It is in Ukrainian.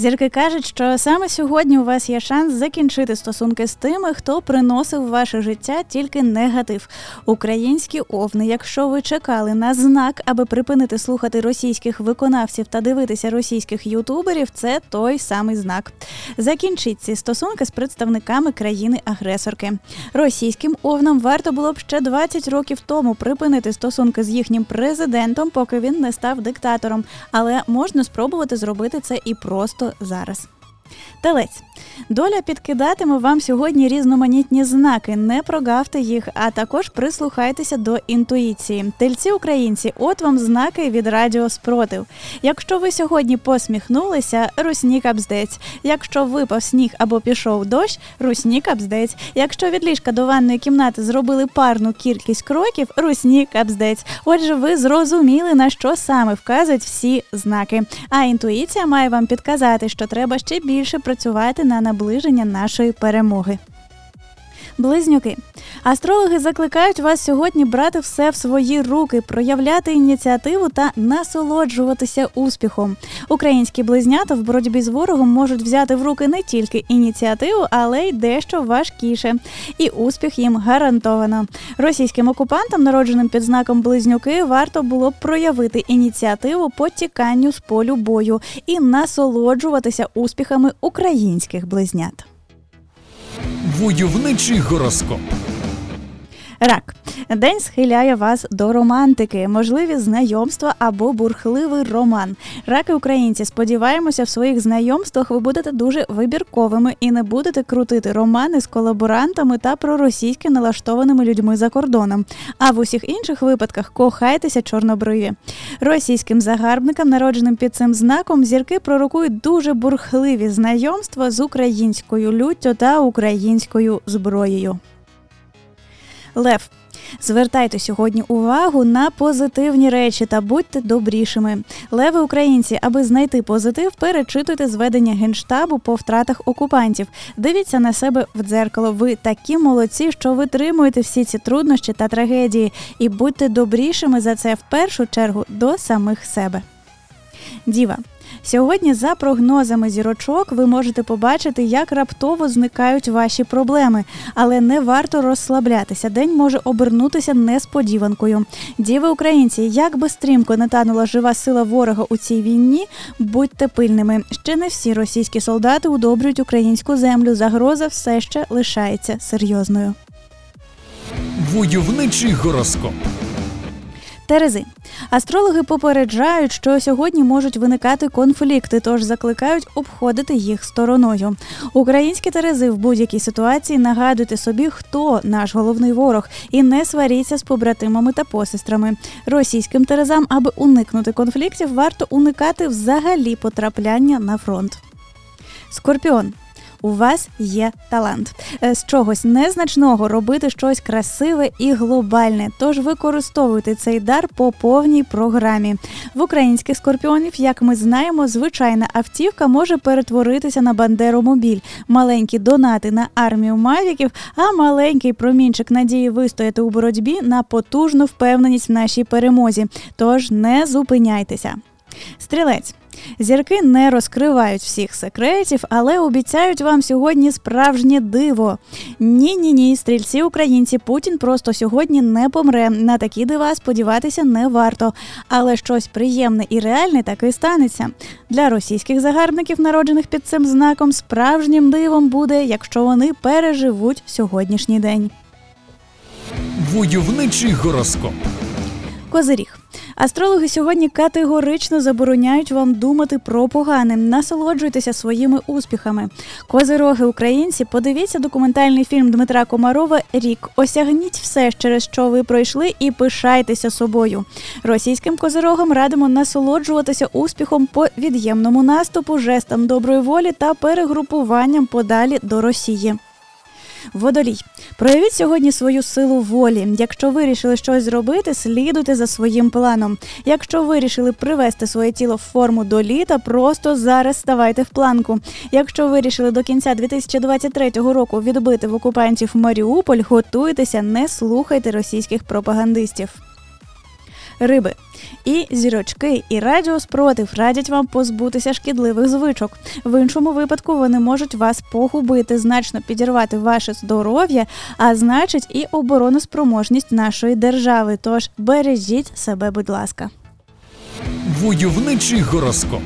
Зірки кажуть, що саме сьогодні у вас є шанс закінчити стосунки з тими, хто приносив ваше життя тільки негатив. Українські овни, якщо ви чекали на знак, аби припинити слухати російських виконавців та дивитися російських ютуберів, це той самий знак. Закінчіть ці стосунки з представниками країни-агресорки. Російським овнам варто було б ще 20 років тому припинити стосунки з їхнім президентом, поки він не став диктатором. Але можна спробувати зробити це і просто зараз. Телець. Доля підкидатиме вам сьогодні різноманітні знаки. Не прогавте їх, а також прислухайтеся до інтуїції. Тельці українці, от вам знаки від радіо спротив. Якщо ви сьогодні посміхнулися, русні капздець. Якщо випав сніг або пішов дощ, русні капздець. Якщо від ліжка до ванної кімнати зробили парну кількість кроків, русні капздець. Отже, ви зрозуміли на що саме вказують всі знаки. А інтуїція має вам підказати, що треба ще більше працювати на наближення нашої перемоги. Близнюки. Астрологи закликають вас сьогодні брати все в свої руки, проявляти ініціативу та насолоджуватися успіхом. Українські близнята в боротьбі з ворогом можуть взяти в руки не тільки ініціативу, але й дещо важкіше. І успіх їм гарантовано. Російським окупантам, народженим під знаком близнюки, варто було б проявити ініціативу по тіканню з полю бою і насолоджуватися успіхами українських близнят. Войовничий гороскоп. Рак день схиляє вас до романтики, можливі знайомства або бурхливий роман. Раки українці, сподіваємося, в своїх знайомствах ви будете дуже вибірковими і не будете крутити романи з колаборантами та проросійськи налаштованими людьми за кордоном. А в усіх інших випадках кохайтеся чорнобриві. Російським загарбникам, народженим під цим знаком, зірки пророкують дуже бурхливі знайомства з українською люттю та українською зброєю. Лев. Звертайте сьогодні увагу на позитивні речі та будьте добрішими. Леви українці, аби знайти позитив, перечитуйте зведення генштабу по втратах окупантів. Дивіться на себе в дзеркало. Ви такі молодці, що витримуєте всі ці труднощі та трагедії, і будьте добрішими за це в першу чергу до самих себе. Діва. Сьогодні, за прогнозами зірочок, ви можете побачити, як раптово зникають ваші проблеми, але не варто розслаблятися. День може обернутися несподіванкою. Діви українці, як би стрімко не танула жива сила ворога у цій війні, будьте пильними. Ще не всі російські солдати удобрюють українську землю. Загроза все ще лишається серйозною. Войовничий гороскоп. Терези. Астрологи попереджають, що сьогодні можуть виникати конфлікти, тож закликають обходити їх стороною. Українські терези в будь-якій ситуації нагадуйте собі, хто наш головний ворог, і не сваріться з побратимами та посестрами. Російським терезам, аби уникнути конфліктів, варто уникати взагалі потрапляння на фронт. Скорпіон у вас є талант. Е, з чогось незначного робити щось красиве і глобальне. Тож використовуйте цей дар по повній програмі. В українських скорпіонів, як ми знаємо, звичайна автівка може перетворитися на бандеромобіль, маленькі донати на армію мавіків, а маленький промінчик надії вистояти у боротьбі на потужну впевненість в нашій перемозі. Тож не зупиняйтеся. Стрілець. Зірки не розкривають всіх секретів, але обіцяють вам сьогодні справжнє диво. Ні, ні, ні, стрільці українці. Путін просто сьогодні не помре. На такі дива сподіватися не варто. Але щось приємне і реальне таки станеться. Для російських загарбників, народжених під цим знаком, справжнім дивом буде, якщо вони переживуть сьогоднішній день. Войовничий гороскоп. Козиріг. Астрологи сьогодні категорично забороняють вам думати про погане. Насолоджуйтеся своїми успіхами. Козироги українці, подивіться документальний фільм Дмитра Комарова Рік. Осягніть все, через що ви пройшли, і пишайтеся собою. Російським козирогам радимо насолоджуватися успіхом по від'ємному наступу, жестам доброї волі та перегрупуванням подалі до Росії. Водолій. Проявіть сьогодні свою силу волі. Якщо вирішили щось зробити, слідуйте за своїм планом. Якщо вирішили привести своє тіло в форму до літа, просто зараз ставайте в планку. Якщо вирішили до кінця 2023 року відбити в окупантів Маріуполь, готуйтеся, не слухайте російських пропагандистів. Риби. І зірочки, і радіо спротив радять вам позбутися шкідливих звичок. В іншому випадку вони можуть вас погубити, значно підірвати ваше здоров'я, а значить і обороноспроможність нашої держави. Тож бережіть себе, будь ласка. Войовничий гороскоп.